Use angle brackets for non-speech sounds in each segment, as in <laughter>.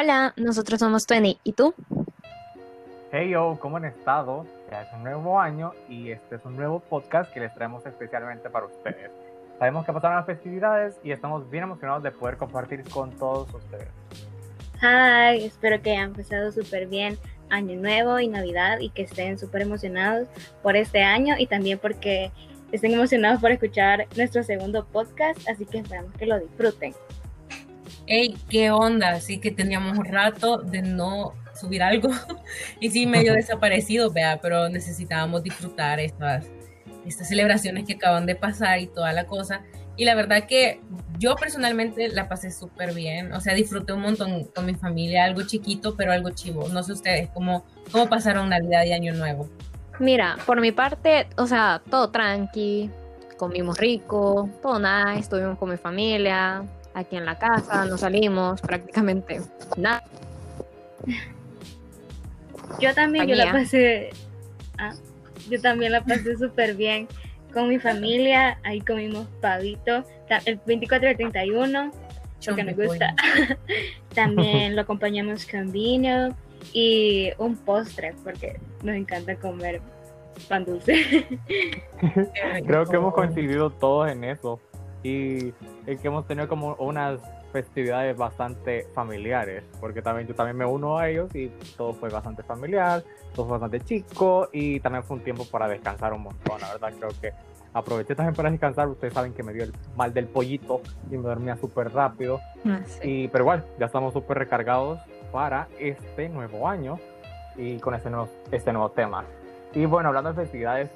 Hola, nosotros somos Twenty. ¿Y tú? Hey yo, ¿cómo han estado? Ya es un nuevo año y este es un nuevo podcast que les traemos especialmente para ustedes. Sabemos que pasaron las festividades y estamos bien emocionados de poder compartir con todos ustedes. Hi, espero que hayan pasado súper bien Año Nuevo y Navidad y que estén súper emocionados por este año y también porque estén emocionados por escuchar nuestro segundo podcast, así que esperamos que lo disfruten. Hey, ¿qué onda? Sí que teníamos un rato de no subir algo <laughs> y sí medio desaparecido, vea, pero necesitábamos disfrutar estas, estas celebraciones que acaban de pasar y toda la cosa. Y la verdad que yo personalmente la pasé súper bien, o sea, disfruté un montón con mi familia, algo chiquito, pero algo chivo. No sé ustedes, ¿cómo, cómo pasaron Navidad y Año Nuevo? Mira, por mi parte, o sea, todo tranqui, comimos rico, todo nice, estuvimos con mi familia, aquí en la casa, no salimos prácticamente nada. Yo también, yo la pasé, ah, yo también la pasé súper bien con mi familia, ahí comimos pavito, el 24 y el 31, porque me gusta. <laughs> también lo acompañamos con vino y un postre, porque nos encanta comer pan dulce. <laughs> Creo que hemos coincidido todos en eso y que hemos tenido como unas festividades bastante familiares, porque también yo también me uno a ellos y todo fue bastante familiar, todo fue bastante chico y también fue un tiempo para descansar un montón, la verdad creo que aproveché también para descansar, ustedes saben que me dio el mal del pollito y me dormía súper rápido, ah, y, pero igual, ya estamos súper recargados para este nuevo año y con este nuevo, este nuevo tema. Y bueno, hablando de festividades,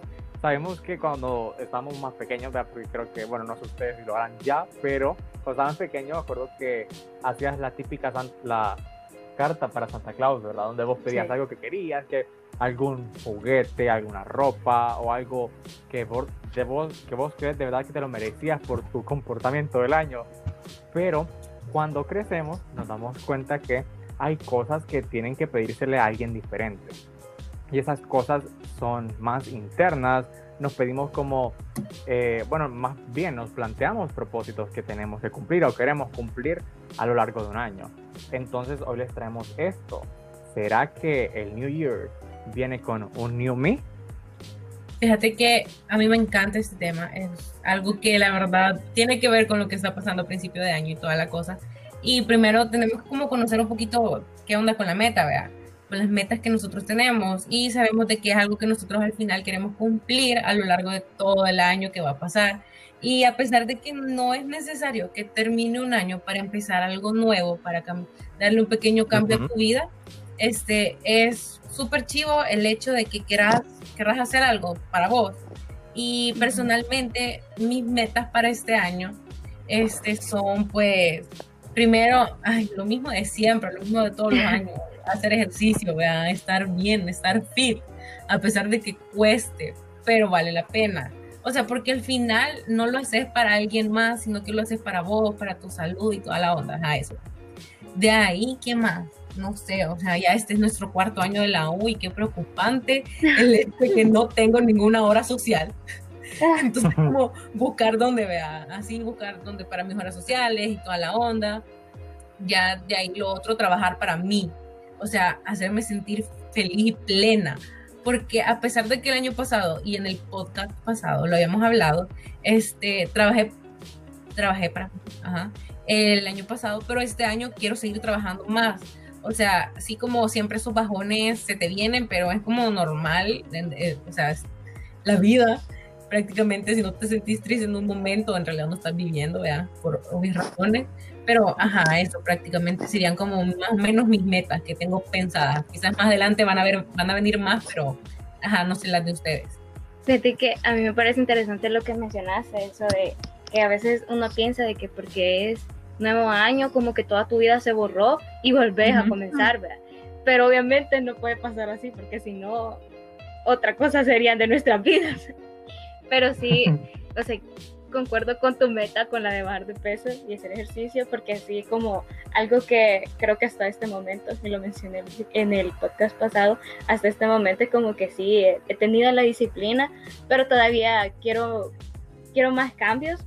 sabemos que cuando estábamos más pequeños, porque creo que, bueno, no sé ustedes si lo harán ya, pero cuando estaban pequeños, me acuerdo que hacías la típica la carta para Santa Claus, ¿verdad? Donde vos pedías algo que querías, que algún juguete, alguna ropa o algo que vos, de vos, que vos crees de verdad que te lo merecías por tu comportamiento del año. Pero cuando crecemos nos damos cuenta que hay cosas que tienen que pedírsele a alguien diferente y esas cosas son más internas. Nos pedimos como, eh, bueno, más bien nos planteamos propósitos que tenemos que cumplir o queremos cumplir a lo largo de un año. Entonces hoy les traemos esto. ¿Será que el New Year viene con un New Me? Fíjate que a mí me encanta este tema. Es algo que la verdad tiene que ver con lo que está pasando a principio de año y toda la cosa. Y primero tenemos como conocer un poquito qué onda con la meta, ¿verdad? Con las metas que nosotros tenemos y sabemos de que es algo que nosotros al final queremos cumplir a lo largo de todo el año que va a pasar. Y a pesar de que no es necesario que termine un año para empezar algo nuevo, para darle un pequeño cambio a tu vida, este, es súper chivo el hecho de que quieras, querrás hacer algo para vos. Y personalmente, mis metas para este año este, son pues, primero, ay, lo mismo de siempre, lo mismo de todos los <laughs> años hacer ejercicio, a estar bien, estar fit, a pesar de que cueste, pero vale la pena. O sea, porque al final no lo haces para alguien más, sino que lo haces para vos, para tu salud y toda la onda, a eso. De ahí, ¿qué más? No sé, o sea, ya este es nuestro cuarto año de la U y qué preocupante el <laughs> hecho de que no tengo ninguna hora social. Entonces, como buscar dónde vea, así buscar dónde para mis horas sociales y toda la onda. Ya de ahí lo otro, trabajar para mí, o sea, hacerme sentir feliz y plena. Porque a pesar de que el año pasado y en el podcast pasado lo habíamos hablado, este, trabajé, trabajé para, ajá, el año pasado, pero este año quiero seguir trabajando más. O sea, así como siempre esos bajones se te vienen, pero es como normal, eh, o sea, la vida prácticamente si no te sentís triste en un momento, en realidad no estás viviendo, ¿verdad? Por obvias razones. Pero, ajá, eso prácticamente serían como más o menos mis metas que tengo pensadas. Quizás más adelante van a, ver, van a venir más, pero, ajá, no sé las de ustedes. Fíjate que a mí me parece interesante lo que mencionaste, eso de que a veces uno piensa de que porque es nuevo año, como que toda tu vida se borró y volvés a comenzar, ¿verdad? Pero obviamente no puede pasar así, porque si no, otra cosa serían de nuestras vidas. <laughs> Pero sí, o sea, concuerdo con tu meta, con la de bajar de peso y hacer ejercicio, porque así como algo que creo que hasta este momento, y lo mencioné en el podcast pasado, hasta este momento como que sí, he, tenido la disciplina, pero todavía quiero, quiero más cambios,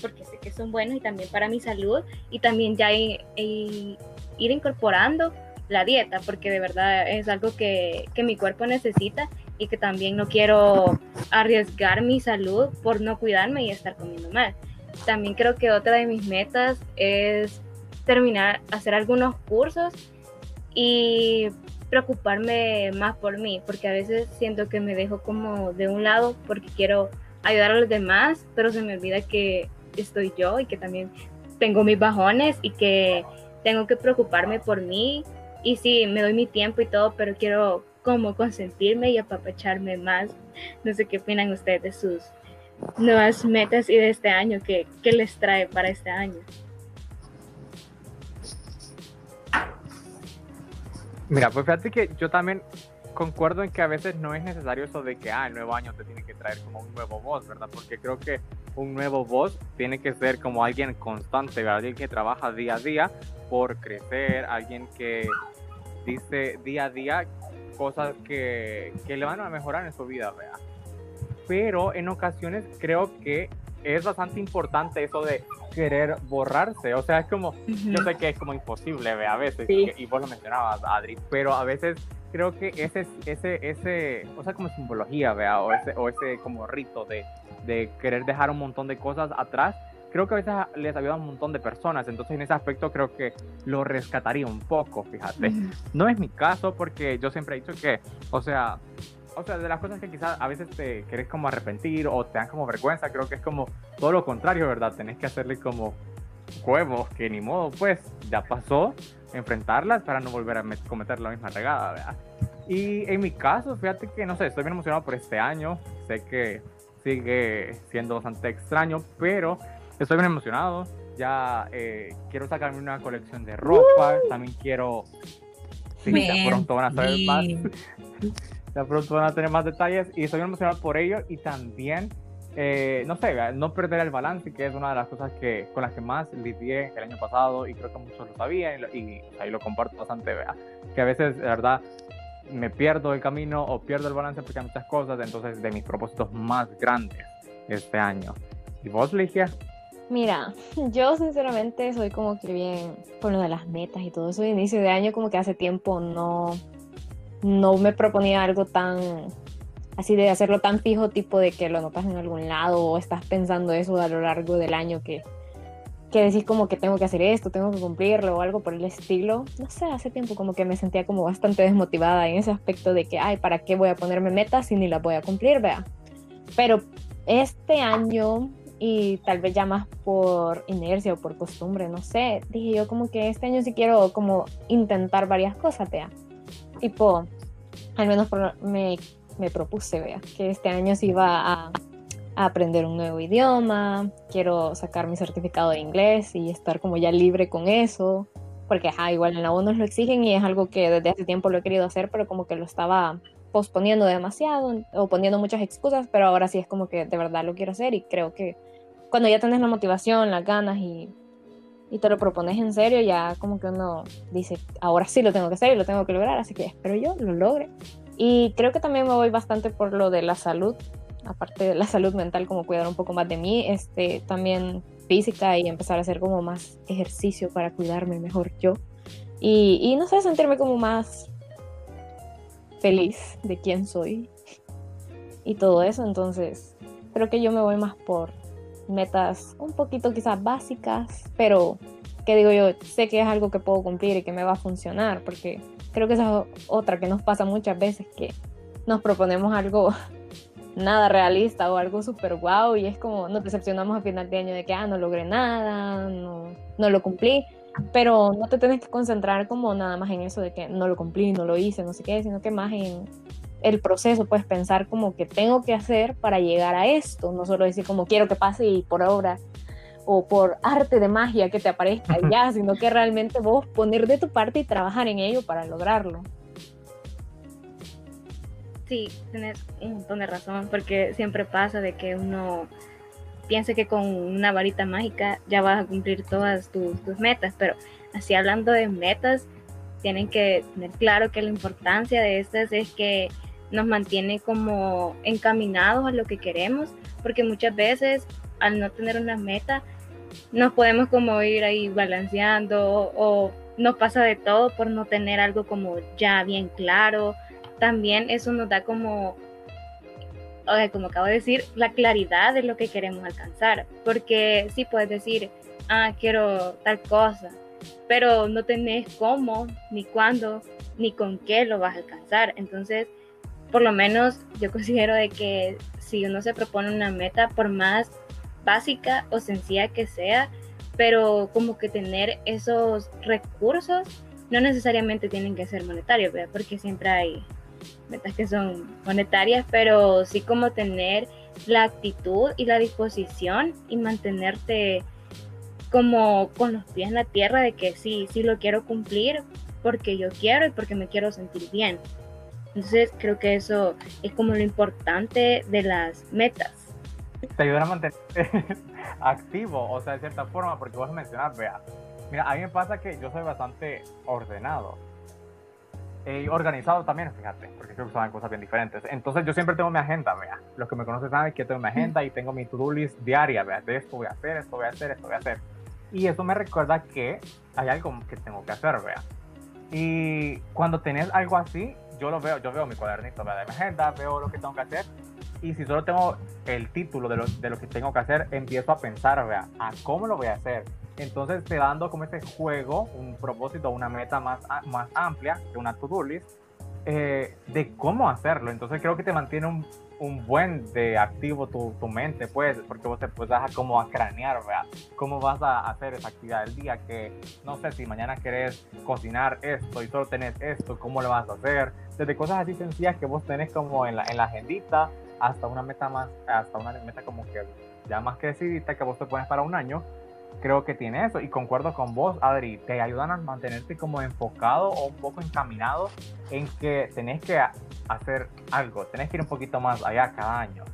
porque sé que son buenos y también para mi salud, y también ya he, ir incorporando la dieta, porque de verdad es algo que, que mi cuerpo necesita y que también no quiero arriesgar mi salud por no cuidarme y estar comiendo mal. También creo que otra de mis metas es terminar, hacer algunos cursos y preocuparme más por mí, porque a veces siento que me dejo como de un lado porque quiero ayudar a los demás, pero se me olvida que estoy yo y que también tengo mis bajones y que tengo que preocuparme por mí. Y sí, me doy mi tiempo y todo, pero quiero como consentirme y apapacharme más. No sé qué opinan ustedes de sus nuevas metas y de este año, qué, qué les trae para este año. Mira, pues fíjate que yo también concuerdo en que a veces no es necesario eso de que, ah, el nuevo año te tiene que traer como un nuevo voz, ¿verdad? Porque creo que un nuevo voz tiene que ser como alguien constante, ¿verdad? Alguien que trabaja día a día por crecer, alguien que dice día a día cosas que, que le van a mejorar en su vida, ¿verdad? Pero en ocasiones creo que es bastante importante eso de querer borrarse. O sea, es como, yo sé que es como imposible ¿ve? a veces, y, vos lo mencionabas, Adri, pero a veces creo que ese, ese, ese, o sea, como simbología, ¿vea? O ese, o ese como rito de, de querer dejar un montón de cosas atrás, creo que a veces les ayuda a un montón de personas. Entonces, en ese aspecto, creo que lo rescataría un poco, fíjate. No es mi caso, porque yo siempre he dicho que, o sea, o sea, de las cosas que quizás a veces te querés como arrepentir o te dan como vergüenza, creo que es como todo lo contrario, ¿verdad? Tenés que hacerle como huevos, que ni modo, pues ya pasó, enfrentarlas para no volver a cometer la misma regada, ¿verdad? Y en mi caso, fíjate que, no sé, estoy bien emocionado por este año, sé que sigue siendo bastante extraño, pero estoy bien emocionado, ya eh, quiero sacarme una colección de ropa, también quiero... Sí, ya pronto van a saber más. <laughs> Ya pronto van a tener más detalles y estoy emocionado por ello y también, eh, no sé, no perder el balance, que es una de las cosas que, con las que más lidié el año pasado y creo que muchos lo sabían y, ahí lo comparto bastante, ¿verdad? que a veces, de verdad, me pierdo el camino o pierdo el balance porque hay muchas cosas, entonces de mis propósitos más grandes este año. ¿Y vos, Ligia? Mira, yo sinceramente soy como que bien con lo de las metas y todo eso de inicio de año, como que hace tiempo no, no me proponía algo tan así de hacerlo tan fijo, tipo de que lo notas en algún lado o estás pensando eso a lo largo del año que, que decís como que tengo que hacer esto, tengo que cumplirlo o algo por el estilo. No sé, hace tiempo como que me sentía como bastante desmotivada en ese aspecto de que, ay, ¿para qué voy a ponerme metas si ni las voy a cumplir, vea? Pero este año y tal vez ya más por inercia o por costumbre, no sé, dije yo como que este año sí quiero como intentar varias cosas, vea. Tipo, al menos me, me, propuse, vea, que este año sí iba a, aprender un nuevo idioma, quiero sacar mi certificado de inglés y estar como ya libre con eso, porque ajá, igual en la ONU nos lo exigen y es algo que desde hace tiempo lo he querido hacer, pero como que lo estaba posponiendo demasiado o poniendo muchas excusas, pero ahora sí es como que de verdad lo quiero hacer y creo que cuando ya tenés la motivación, las ganas y y te lo propones en serio, ya como que uno dice, ahora sí lo tengo que hacer y lo tengo que lograr, así que espero yo lo logre. Y creo que también me voy bastante por lo de la salud, aparte de la salud mental, como cuidar un poco más de mí, este, también física y empezar a hacer como más ejercicio para cuidarme mejor yo. Y, y no sé, sentirme como más feliz de quién soy y todo eso, entonces creo que yo me voy más por metas un poquito quizás básicas, pero que digo yo, sé que es algo que puedo cumplir y que me va a funcionar, porque creo que esa es otra que nos pasa muchas veces, que nos proponemos algo <laughs> nada realista o algo súper guau y es como nos decepcionamos a final de año de que, ah, no logré nada, no, no lo cumplí, pero no te tienes que concentrar como nada más en eso de que no lo cumplí, no lo hice, no sé qué, sino que más en el proceso, pues pensar como que tengo que hacer para llegar a esto, no solo decir como quiero que pase y por obra o por arte de magia que te aparezca ya, <laughs> sino que realmente vos poner de tu parte y trabajar en ello para lograrlo. Sí, tienes un montón de razón, porque siempre pasa de que uno piensa que con una varita mágica ya vas a cumplir todas tus, tus metas, pero así hablando de metas, tienen que tener claro que la importancia de estas es que nos mantiene como encaminados a lo que queremos, porque muchas veces al no tener una meta, nos podemos como ir ahí balanceando o nos pasa de todo por no tener algo como ya bien claro. También eso nos da como, como acabo de decir, la claridad de lo que queremos alcanzar. Porque sí puedes decir, ah, quiero tal cosa, pero no tenés cómo, ni cuándo, ni con qué lo vas a alcanzar. Entonces, por lo menos yo <laughs> considero de que si uno se propone una meta, por más básica o sencilla que sea, pero como que tener esos recursos no necesariamente tienen que ser monetarios, porque siempre hay metas que son monetarias, pero sí como tener la actitud y la disposición y mantenerte como con los pies en la tierra de que sí, sí lo quiero cumplir porque yo quiero y porque me quiero sentir bien. Entonces creo que eso es como lo importante de las metas. Te ayudan a mantenerte <laughs> activo, o sea, de cierta forma, porque vas a mencionar, vea, mira, a mí me pasa que yo soy bastante ordenado. Organizado también, fíjate, porque creo que son cosas bien diferentes. Entonces yo siempre tengo mi agenda, vea. Los que me conocen saben que tengo mi agenda y tengo mi to-do list diaria, vea. De esto voy a hacer, esto voy a hacer, esto voy a hacer. Y eso me recuerda que hay algo que tengo que hacer, vea. Y cuando tenés algo así, yo lo veo, yo veo mi cuadernito de mi agenda, veo lo que tengo que hacer. Y si solo tengo el título de lo, de lo que tengo que hacer, empiezo a pensar, vea, a cómo lo voy a hacer. Entonces te dando como ese juego, un propósito, una meta más, más amplia que una to-do list, eh, de cómo hacerlo. Entonces creo que te mantiene un, un buen de activo tu, tu, mente, pues, porque vos te puedes a como a cranear, ¿verdad? ¿Cómo vas a hacer esa actividad del día? Que no sé si mañana querés cocinar esto y solo tenés esto, ¿cómo lo vas a hacer? Desde cosas así sencillas que vos tenés como en la, en la agendita hasta una meta más, hasta una meta como que ya más que decidiste que vos te pones para un año creo que tiene eso. Y concuerdo con vos, Adri, te ayudan a mantenerte como enfocado o un poco encaminado en que tenés que hacer algo, tenés que ir un poquito más allá cada año.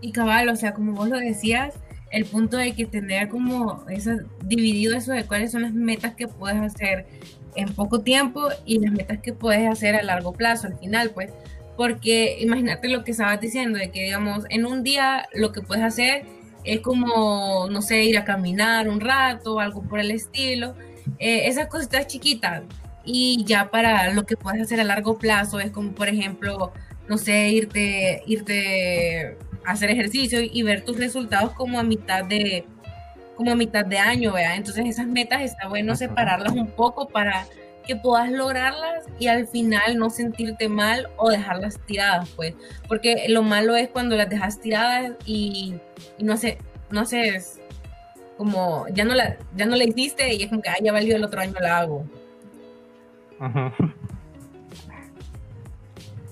Y cabal, o sea, como vos lo decías, el punto de que tener como eso, dividido eso de cuáles son las metas que puedes hacer en poco tiempo y las metas que puedes hacer a largo plazo, al final, pues, porque imagínate lo que estabas diciendo, de que digamos, en un día lo que puedes hacer es como, no sé, ir a caminar un rato, algo por el estilo, eh, esas cositas chiquitas. Y ya para lo que puedes hacer a largo plazo es como, por ejemplo, no sé, irte, irte a hacer ejercicio y ver tus resultados como a mitad de, como a mitad de año, ¿vea? Entonces esas metas está bueno separarlas un poco para que puedas lograrlas y al final no sentirte mal o dejarlas tiradas, pues, porque lo malo es cuando las dejas tiradas y, no sé, no sé, como ya no la, ya no la hiciste y es como que ya valió el otro año la hago.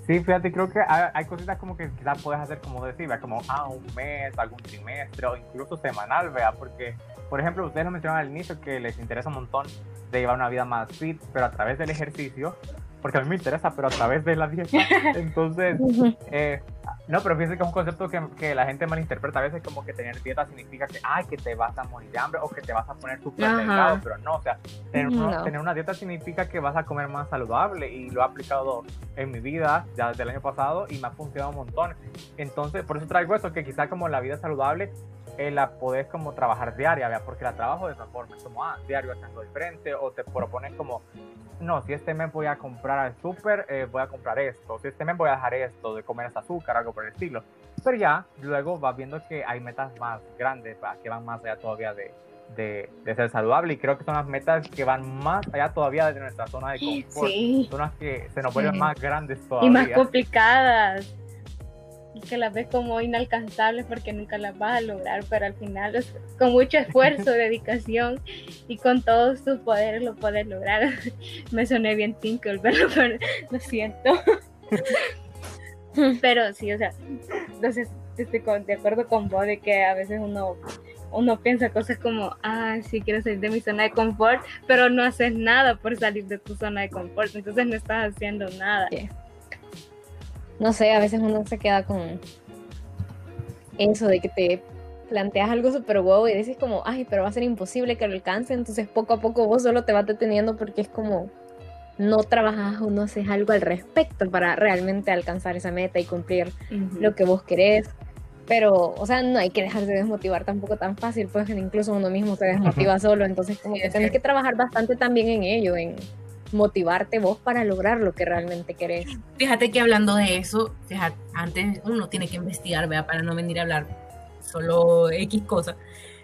Sí, fíjate, creo que hay, cositas como que quizás puedes hacer, como decir, como ah, un mes, algún trimestre o incluso semanal, vea, porque, por ejemplo, ustedes lo mencionaron al inicio que les interesa un montón de llevar una vida más fit, pero a través del ejercicio, porque a mí me interesa, pero a través de la dieta. <laughs> Entonces, eh, no, pero fíjense que es un concepto que, que, la gente malinterpreta a veces como que tener dieta significa que, ay, que te vas a morir de hambre o que te vas a poner súper delgado, pero no, o sea, tener, tener, una dieta significa que vas a comer más saludable y lo he aplicado en mi vida ya desde el año pasado y me ha funcionado un montón. Entonces, por eso traigo eso, que quizá como la vida saludable eh, la podés como trabajar diaria, ¿vea? porque la trabajo de esa forma, es como, ah, diario haciendo diferente, o te propones como, no, si este mes voy a comprar al súper, eh, voy a comprar esto, si este mes voy a dejar esto, de comer azúcar, algo por el estilo. Pero ya, luego vas viendo que hay metas más grandes, que van más allá todavía de, de, de, ser saludable y creo que son las metas que van más allá todavía de nuestra zona de confort, sí. son las que se nos vuelven más grandes todavía. Y más complicadas que las ves como inalcanzables porque nunca las vas a lograr, pero al final con mucho esfuerzo, <laughs> dedicación y con todos tus poderes lo puedes lograr. <laughs> Me soné bien Tinkle, <laughs> pero, lo siento. pero sí, o sea, entonces estoy de acuerdo con vos de que a veces uno uno piensa cosas como, ah, sí, quiero salir de mi zona de confort, pero no haces nada por salir de tu zona de confort, entonces no estás haciendo nada no sé, a veces uno se queda con eso de que te planteas algo súper huevo y dices como, ay, pero va a ser imposible que lo alcance, entonces poco a poco vos solo te vas deteniendo porque es como no trabajas o no haces algo al respecto para realmente alcanzar esa meta y cumplir lo que vos querés. pero, o sea, no hay que dejarse desmotivar tampoco tan fácil, pues incluso uno mismo se desmotiva solo, entonces como que tenés que trabajar bastante también en ello, en motivarte vos para lograr lo que realmente querés. Fíjate que hablando de eso, fíjate, antes uno tiene que investigar, vea, para no venir a hablar solo X cosas,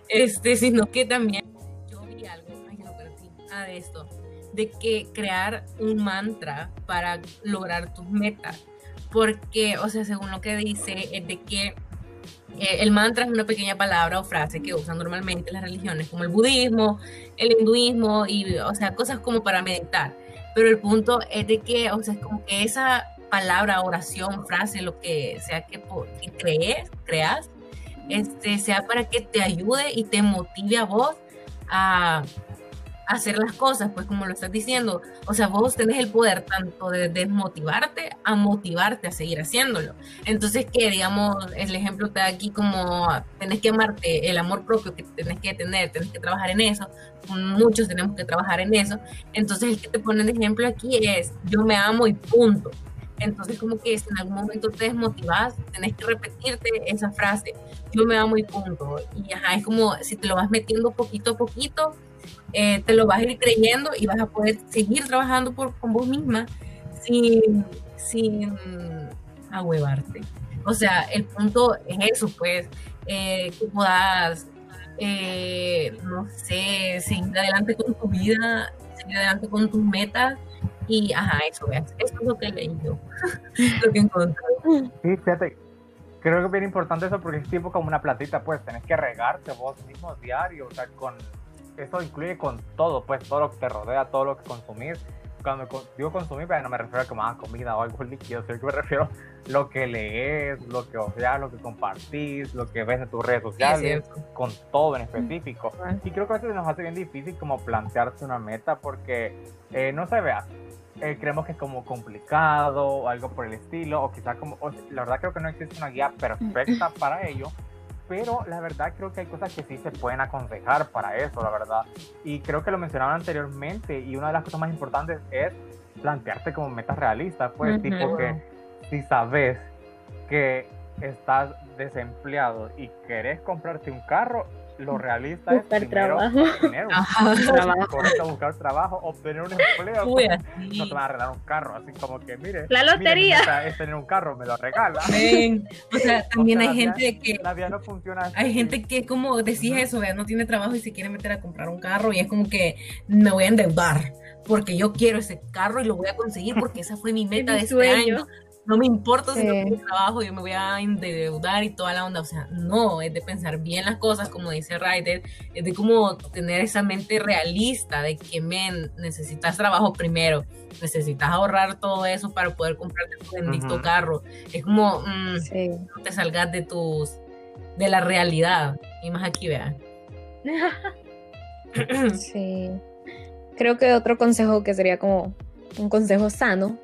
este, sino que también yo vi algo, ay, no, pero sí, ah, de esto, de que crear un mantra para lograr tus metas, porque, o sea, según lo que dice, es de que eh, el mantra es una pequeña palabra o frase que usan normalmente las religiones, como el budismo, el hinduismo, y, o sea, cosas como para meditar. Pero el punto es de que, o sea, es como que esa palabra, oración, frase, lo que sea que, que crees, creas, este, sea para que te ayude y te motive a vos a, hacer las cosas, pues como lo estás diciendo, o sea, vos tenés el poder tanto de desmotivarte a motivarte a seguir haciéndolo. Entonces, que digamos, el ejemplo está aquí como tenés que amarte, el amor propio que tenés que tener, tenés que trabajar en eso, muchos tenemos que trabajar en eso. Entonces, el que te pone de ejemplo aquí es, yo me amo y punto. Entonces, como que si en algún momento te desmotivas, tenés que repetirte esa frase, yo me amo y punto. Y ajá, es como si te lo vas metiendo poquito a poquito, eh, te lo vas a ir creyendo y vas a poder seguir trabajando por, con vos misma sin, sin ahuevarte. O sea, el punto es eso, pues, eh, que puedas, eh, no sé, seguir adelante con tu vida, seguir adelante con tus metas y, ajá, eso, eso es lo que leí yo, <laughs> lo que encontré. Sí, fíjate, creo que es bien importante eso porque es tipo como una platita, pues, tenés que regarte vos mismo diario, o sea, con eso incluye con todo, pues todo lo que te rodea, todo lo que consumís. Cuando digo consumir, pero no me refiero a que más comida o algo <laughs> líquido, sino que me refiero a lo que lees, lo que ojeas, lo que compartís, lo que ves en tus redes sociales, con todo en específico. Y creo que a veces nos hace bien difícil como plantearse una meta porque eh, no se vea. Eh, creemos que es como complicado o algo por el estilo, o quizás como, la verdad creo que no existe una guía perfecta para ello, pero la verdad creo que hay cosas que sí se pueden aconsejar para eso, la verdad. Y creo que lo mencionaban anteriormente y una de las cosas más importantes es plantearte como metas realistas, pues tipo que si sabes que estás desempleado y querés comprarte un carro, lo realista es primero trabajo. buscar trabajo, obtener un empleo. no te van a regalar un carro, así como que, mire, la lotería. es tener un carro, me lo regala. O sea, <laughs> también hay gente que la vida no funciona Hay gente que como decís eso, no tiene trabajo y se quiere meter a comprar un carro y es como que me voy a endeudar porque yo quiero ese carro y lo voy a conseguir porque esa fue mi <laughs> meta de este año no me importa si no tengo trabajo, yo me voy a endeudar y toda la onda. O sea, no, es de pensar bien las cosas, como dice Ryder, es de como tener esa mente realista de que, men, necesitas trabajo primero, necesitas ahorrar todo eso para poder comprarte tu bendito carro. Es como, mm, no te salgas de tus, de la realidad. Y más aquí, vean. sí. Creo que otro consejo que sería como un consejo sano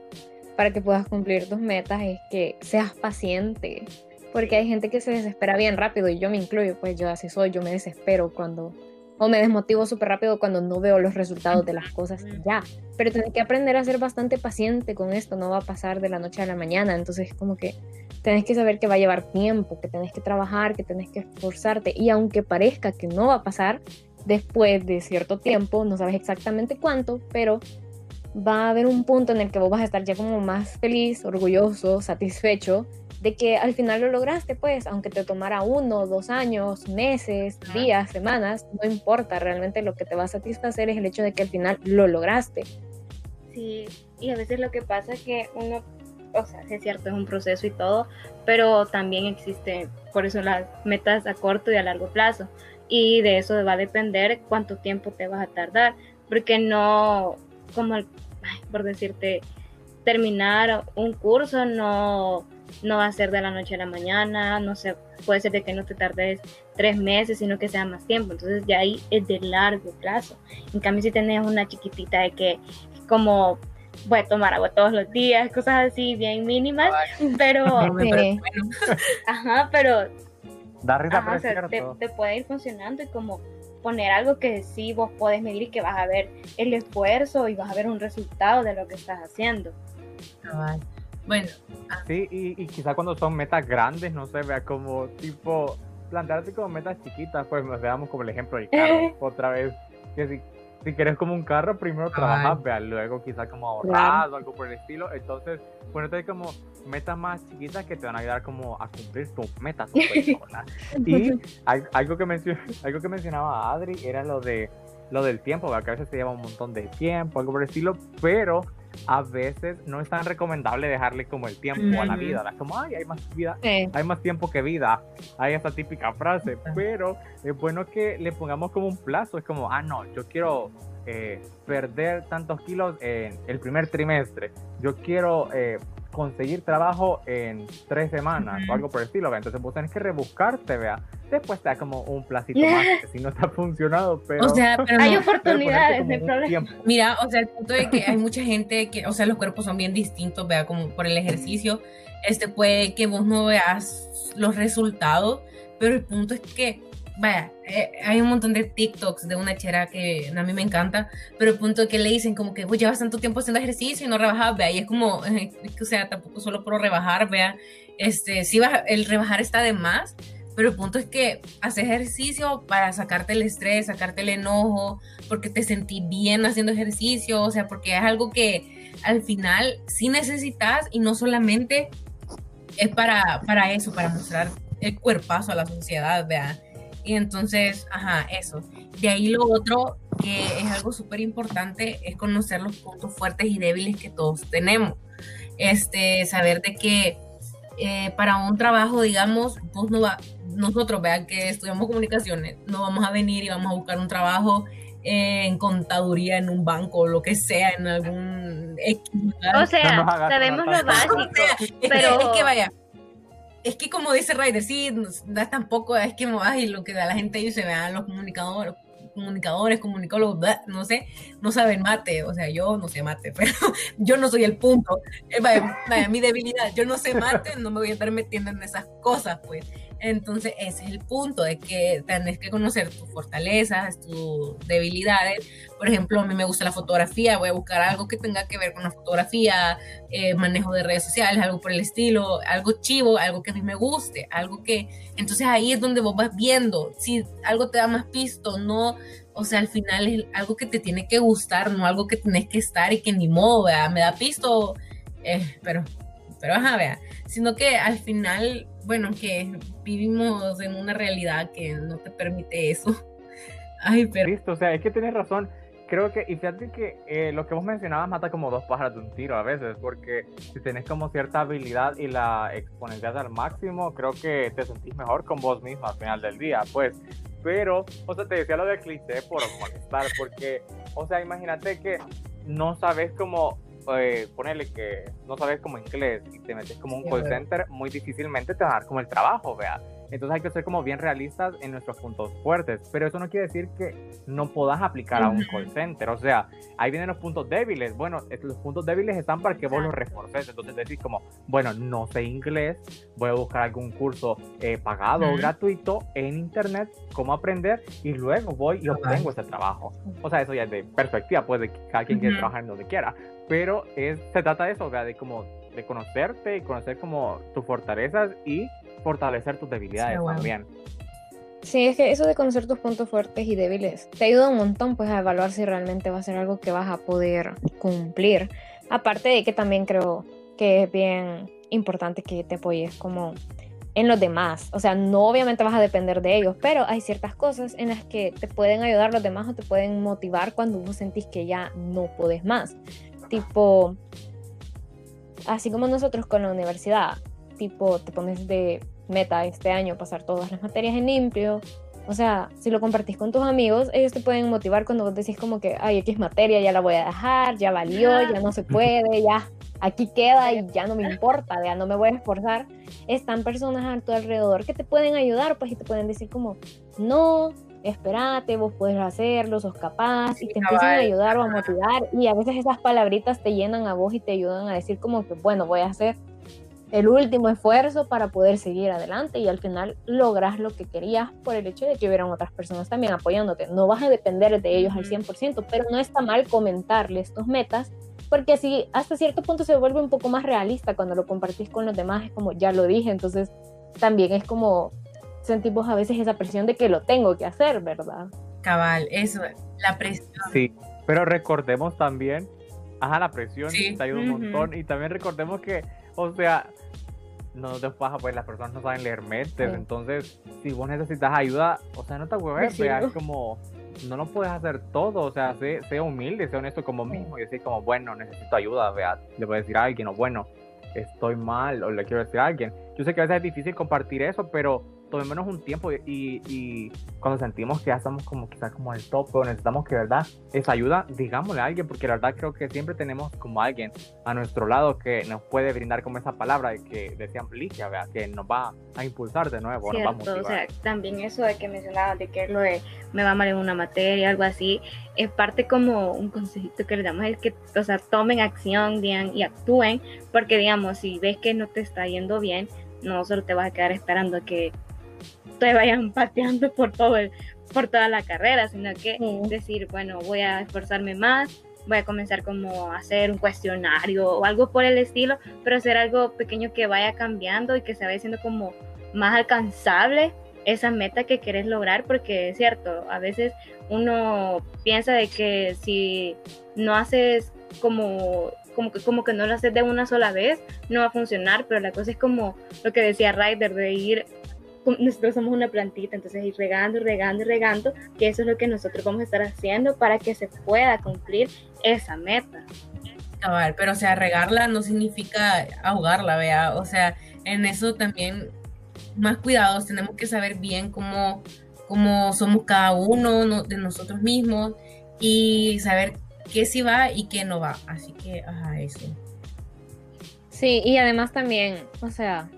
para que puedas cumplir tus metas es que seas paciente, porque hay gente que se desespera bien rápido y yo me incluyo, pues yo así soy, yo me desespero cuando o me desmotivo súper rápido cuando no veo los resultados de las cosas ya. Pero tienes que aprender a ser bastante paciente con esto, no va a pasar de la noche a la mañana. Entonces, como que tenés que saber que va a llevar tiempo, que tenés que trabajar, que tenés que esforzarte. Y aunque parezca que no va a pasar, después de cierto tiempo, no sabes exactamente cuánto, pero va a haber un punto en el que vos vas a estar ya como más feliz, orgulloso, satisfecho de que al final lo lograste, pues, aunque te tomara uno, dos años, meses, días, semanas, no importa, realmente lo que te va a satisfacer es el hecho de que al final lo lograste. Sí, y a veces lo que pasa es que uno, o sea, es cierto, es un proceso y todo, pero también existe, por eso las metas a corto y a largo plazo, y de eso va a depender cuánto tiempo te vas a tardar, porque no, como, por decirte, terminar un curso no, no va a ser de la noche a la mañana, no sé, puede ser de que no te tardes tres meses, sino que sea más tiempo. Entonces ya ahí es de largo plazo. En cambio, si tenés una chiquitita de que como voy a tomar agua todos los días, cosas así bien mínimas, pero, <laughs> ajá, pero te, te, puede ir funcionando y como poner algo que sí vos podés medir y que vas a ver el esfuerzo y vas a ver un resultado de lo que estás haciendo. Bueno. Ah. Sí, y, y quizá cuando son metas grandes, no sé, vea como tipo plantearte como metas chiquitas, pues nos veamos como el ejemplo del carro, <laughs> otra vez, que si, si quieres como un carro, primero trabajas, vea, luego quizá como ahorrar o algo por el estilo, entonces ponerte como metas más chiquitas que te van a ayudar como a cumplir tus metas. <laughs> y algo que, algo que mencionaba Adri era lo de lo del tiempo, que a veces te lleva un montón de tiempo, algo por el estilo, pero a veces no es tan recomendable dejarle como el tiempo a la vida. Es como, ay, hay más vida, hay más tiempo que vida. Hay esa típica frase, pero es bueno que le pongamos como un plazo. Es como, ah, no, yo quiero eh, perder tantos kilos en el primer trimestre. Yo quiero eh, conseguir trabajo en tres semanas o algo por el estilo. Entonces vos tenés que rebuscarte, vea. Después te da como un placito más, <laughs> que si no está funcionado, pero... O sea, pero <laughs> hay oportunidades, de problema. Mira, o sea, el punto de que hay mucha gente que, o sea, los cuerpos son bien distintos, vea, como por el ejercicio, este puede que vos no veas los resultados, pero el punto es que vaya, eh, hay un montón de TikToks de una chera que a mí me encanta, pero el punto es que le dicen como que, pues llevas tanto tiempo haciendo ejercicio y no rebajas, vea, y es como, <laughs> o sea, tampoco solo por rebajar, vea, este, sí, el rebajar está de más, pero el punto es que haces ejercicio para sacarte el estrés, sacarte el enojo, porque te sentí bien haciendo ejercicio, o sea, porque es algo que al final sí necesitas y no solamente es para, para eso, para mostrar el cuerpazo a la sociedad, vea y entonces, ajá, eso. De ahí lo otro que es algo súper importante es conocer los puntos fuertes y débiles que todos tenemos. Este, saber de que eh, para un trabajo, digamos, pues no va, nosotros, vean que estudiamos comunicaciones, no vamos a venir y vamos a buscar un trabajo en contaduría en un banco o lo que sea, en algún O sea, sabemos lo <laughs> básico, pero es que vaya, es que como dice Ryder, sí, da tampoco es que vas y lo que da la gente dice, vean los comunicadores, comunicadores, comunicólogos, no sé, no saben mate, o sea, yo no sé mate, <laughs> pero yo no soy el punto, eh, vaya, mi debilidad, yo no sé mate, no me voy a estar metiendo en esas cosas, pues. Entonces, ese es el punto, de que tenés que conocer tus fortalezas, tus debilidades. Por ejemplo, a mí me gusta la fotografía, voy a buscar algo que tenga que ver con la fotografía, eh, manejo de redes sociales, algo por el estilo, algo chivo, algo que a mí me guste, algo que... Entonces ahí es donde vos vas viendo si algo te da más pisto, no... O sea, al final es algo que te tiene que gustar, no algo que tenés que estar y que ni modo, me da pisto, eh, pero, pero ajá, vea, sino que al final bueno, que vivimos en una realidad que no te permite eso. <laughs> Ay, pero... Listo, o sea, es que tienes razón. Creo que, y fíjate que eh, lo que vos mencionabas mata como dos pájaros de un tiro a veces, porque si tenés como cierta habilidad y la exponencias al máximo, creo que te sentís mejor con vos misma al final del día, pues. Pero, o sea, te decía lo de cliché por molestar, porque, o sea, imagínate que no sabes cómo eh, ponele que no sabes como inglés y te metes como un call center, muy difícilmente te va a dar como el trabajo, vea. Entonces hay que ser como bien realistas en nuestros puntos fuertes, pero eso no quiere decir que no puedas aplicar a un call center. O sea, ahí vienen los puntos débiles. Bueno, los puntos débiles están para que vos los reforces. Entonces decís como, bueno, no sé inglés, voy a buscar algún curso eh, pagado o gratuito en internet, cómo aprender y luego voy y obtengo ese trabajo. O sea, eso ya es de perspectiva, pues de que cada quien quiere trabajar en donde quiera pero es, se trata de eso, de como de conocerte y conocer como tus fortalezas y fortalecer tus debilidades también. Sí, es que eso de conocer tus puntos fuertes y débiles te ayuda un montón pues a evaluar si realmente va a ser algo que vas a poder cumplir. Aparte de que también creo que es bien importante que te apoyes como en los demás. O sea, no obviamente vas a depender de ellos, pero hay ciertas cosas en las que te pueden ayudar los demás o te pueden motivar cuando vos sentís que ya no puedes más tipo, así como nosotros con la universidad, tipo, te pones de meta este año pasar todas las materias en limpio. O sea, si lo compartís con tus amigos, ellos te pueden motivar cuando vos decís como que, ay, X materia ya la voy a dejar, ya valió, ya no se puede, ya aquí queda y ya no me <laughs> importa, ya no me voy a esforzar. Están personas a tu alrededor que te pueden ayudar, pues, y te pueden decir como, no, espérate, vos puedes hacerlo, sos capaz, y te empiezan a ayudar o a motivar, y a veces esas palabritas te llenan a vos y te ayudan a decir como que, bueno, voy a hacer el último esfuerzo para poder seguir adelante y al final logras lo que querías por el hecho de que hubieran otras personas también apoyándote. No vas a depender de ellos al 100%, pero no está mal comentarles tus metas porque así hasta cierto punto se vuelve un poco más realista cuando lo compartís con los demás, es como ya lo dije, entonces también es como sentimos a veces esa presión de que lo tengo que hacer, ¿verdad? Cabal, eso, la presión. Sí, pero recordemos también, ajá, la presión sí. te ayuda un montón y también recordemos que, o sea, no te pasa, pues las personas no saben leer mentes, entonces si vos necesitas ayuda, o sea, no te hueves, es como, no lo puedes hacer todo, o sea, sé, sé humilde, sé honesto como mismo y decir como, bueno, necesito ayuda, vea, le a decir a alguien, o bueno, estoy mal, o le quiero decir a alguien. Yo sé que a veces es difícil compartir eso, pero tomémonos un tiempo y, y, cuando sentimos que ya estamos como quizás como al tope o necesitamos que verdad esa ayuda, digámosle a alguien, porque la verdad creo que siempre tenemos como alguien a nuestro lado que nos puede brindar como esa palabra que decía Ligia, ¿verdad? que nos va a impulsar de nuevo, Cierto, nos va a. O sea, también eso de que mencionabas de que lo de me va mal en una materia, algo así, es parte como un consejito que le damos, es que, o sea, tomen acción, digan, y actúen, porque digamos, si ves que no te está yendo bien, no solo te vas a quedar esperando que te vayan pateando por todo el, por toda la carrera, sino que decir, bueno, voy a esforzarme más, voy a comenzar como a hacer un cuestionario o algo por el estilo, pero hacer algo pequeño que vaya cambiando y que se vaya haciendo como más alcanzable esa meta que quieres lograr, porque es cierto, a veces uno piensa de que si no haces como como que, como que no lo haces de una sola vez, no va a funcionar, pero la cosa es como lo que decía Ryder, de ir nosotros somos una plantita, entonces ir regando, regando, regando, que eso es lo que nosotros vamos a estar haciendo para que se pueda cumplir esa meta. ver, pero o sea, regarla no significa ahogarla, vea, o sea, en eso también más cuidados, tenemos que saber bien cómo, cómo somos cada uno de nosotros mismos y saber qué sí va y qué no va, así que, ajá, eso. Sí, y además también, o sea,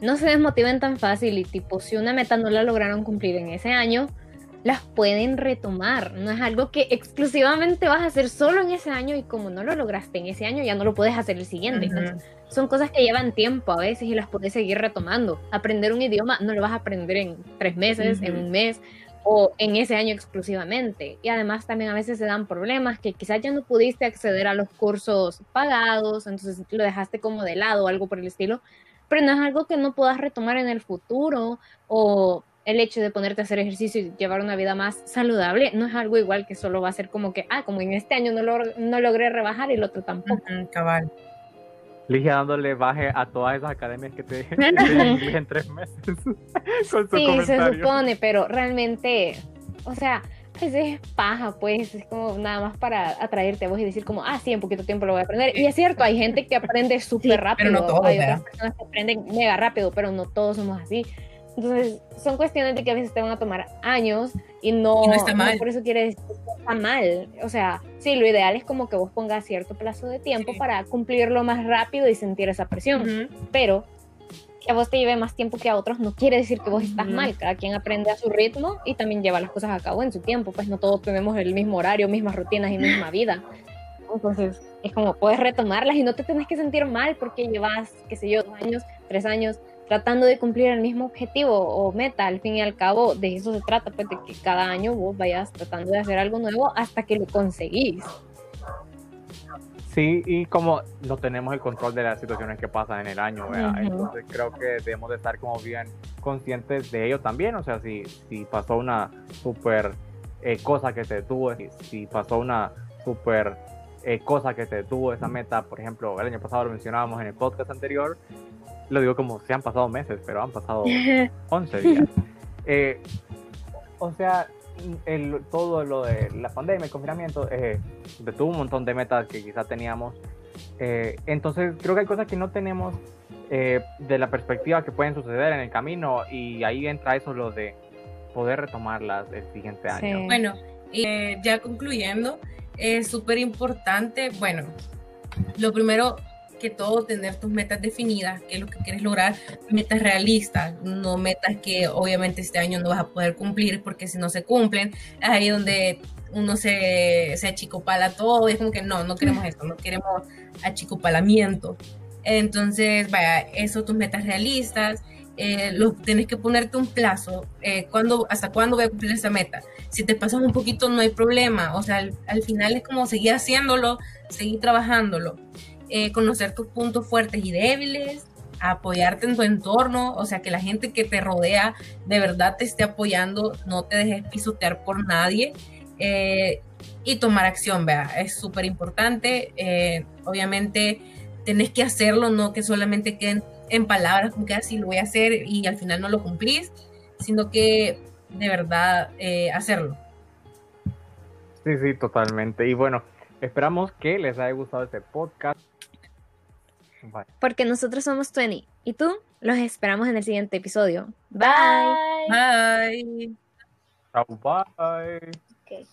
no se desmotiven tan fácil y tipo, si una meta no la lograron cumplir en ese año, las pueden retomar. No es algo que exclusivamente vas a hacer solo en ese año y como no lo lograste en ese año, ya no lo puedes hacer el siguiente. son cosas que llevan tiempo a veces y las puedes seguir retomando. Aprender un idioma no lo vas a aprender en tres meses, en un mes o en ese año exclusivamente. Y además también a veces se dan problemas que quizás ya no pudiste acceder a los cursos pagados, entonces lo dejaste como de lado o algo por el estilo pero no es algo que no puedas retomar en el futuro o el hecho de ponerte a hacer ejercicio y llevar una vida más saludable no es algo igual que solo va a ser como que, ah, como en este año no, no logré rebajar y el otro tampoco. cabal. Ligia dándole baje a todas esas academias que te, <laughs> en tres meses. <laughs> sí, se supone, pero realmente, o sea, pues es paja, pues es como nada más para atraerte a vos y decir como, ah, sí, en poquito tiempo lo voy a aprender. Y es cierto, hay gente que aprende súper rápido, pero no todos, hay otras personas que aprenden mega rápido, pero no todos somos así. Entonces, son cuestiones de que a veces te van a tomar años y no, no está mal. por eso quiere decir que está mal. O sea, sí, lo ideal es como que vos pongas cierto plazo de tiempo para cumplirlo más rápido y sentir esa presión. Pero que a vos te lleve más tiempo que a otros no quiere decir que vos estás mal. Cada quien aprende a su ritmo y también lleva las cosas a cabo en su tiempo. Pues no todos tenemos el mismo horario, mismas rutinas y misma <laughs> vida. Entonces, es como puedes retomarlas y no te tienes que sentir mal porque llevas, qué sé yo, dos años, tres años tratando de cumplir el mismo objetivo o meta. Al fin y al cabo, de eso se trata, pues de que cada año vos vayas tratando de hacer algo nuevo hasta que lo conseguís. Sí, y como no tenemos el control de las situaciones que pasan en el año, entonces creo que debemos de estar como bien conscientes de ello también, o sea, si, si pasó una super eh, cosa que te detuvo, si, pasó una super eh, cosa que te detuvo esa meta, por ejemplo, el año pasado lo mencionábamos en el podcast anterior, lo digo como si han pasado meses, pero han pasado <laughs> 11 días. Eh, o sea, el, todo lo de la pandemia, el confinamiento, eh, detuvo un montón de metas que quizás teníamos. Eh, entonces creo que hay cosas que no tenemos eh, de la perspectiva que pueden suceder en el camino y ahí entra eso lo de poder retomarlas el siguiente año. Bueno, ya concluyendo, es súper importante, bueno, lo primero que todo tener tus metas definidas, qué es lo que quieres lograr, metas realistas, no metas que obviamente este año no vas a poder cumplir porque si no se cumplen, es ahí donde uno se, se achicopala todo y es como que no, no queremos eso, no queremos achicopalamiento. Entonces, vaya, eso, tus metas realistas, eh, lo, tienes que ponerte un plazo, eh, ¿cuándo, hasta cuándo voy a cumplir esa meta. Si te pasas un poquito no hay problema, o sea, al, al final es como seguir haciéndolo seguir trabajándolo, eh, conocer tus puntos fuertes y débiles, apoyarte en tu entorno, o sea, que la gente que te rodea de verdad te esté apoyando, no te dejes pisotear por nadie eh, y tomar acción, vea, es súper importante. Eh, obviamente tenés que hacerlo, no que solamente queden en palabras, como que así ah, lo voy a hacer y al final no lo cumplís, sino que de verdad hacerlo. Sí, sí, totalmente. Y bueno, esperamos que les haya gustado este podcast. Porque nosotros somos 20 y tú los esperamos en el siguiente episodio. Bye. Bye. Chao, bye. Okay.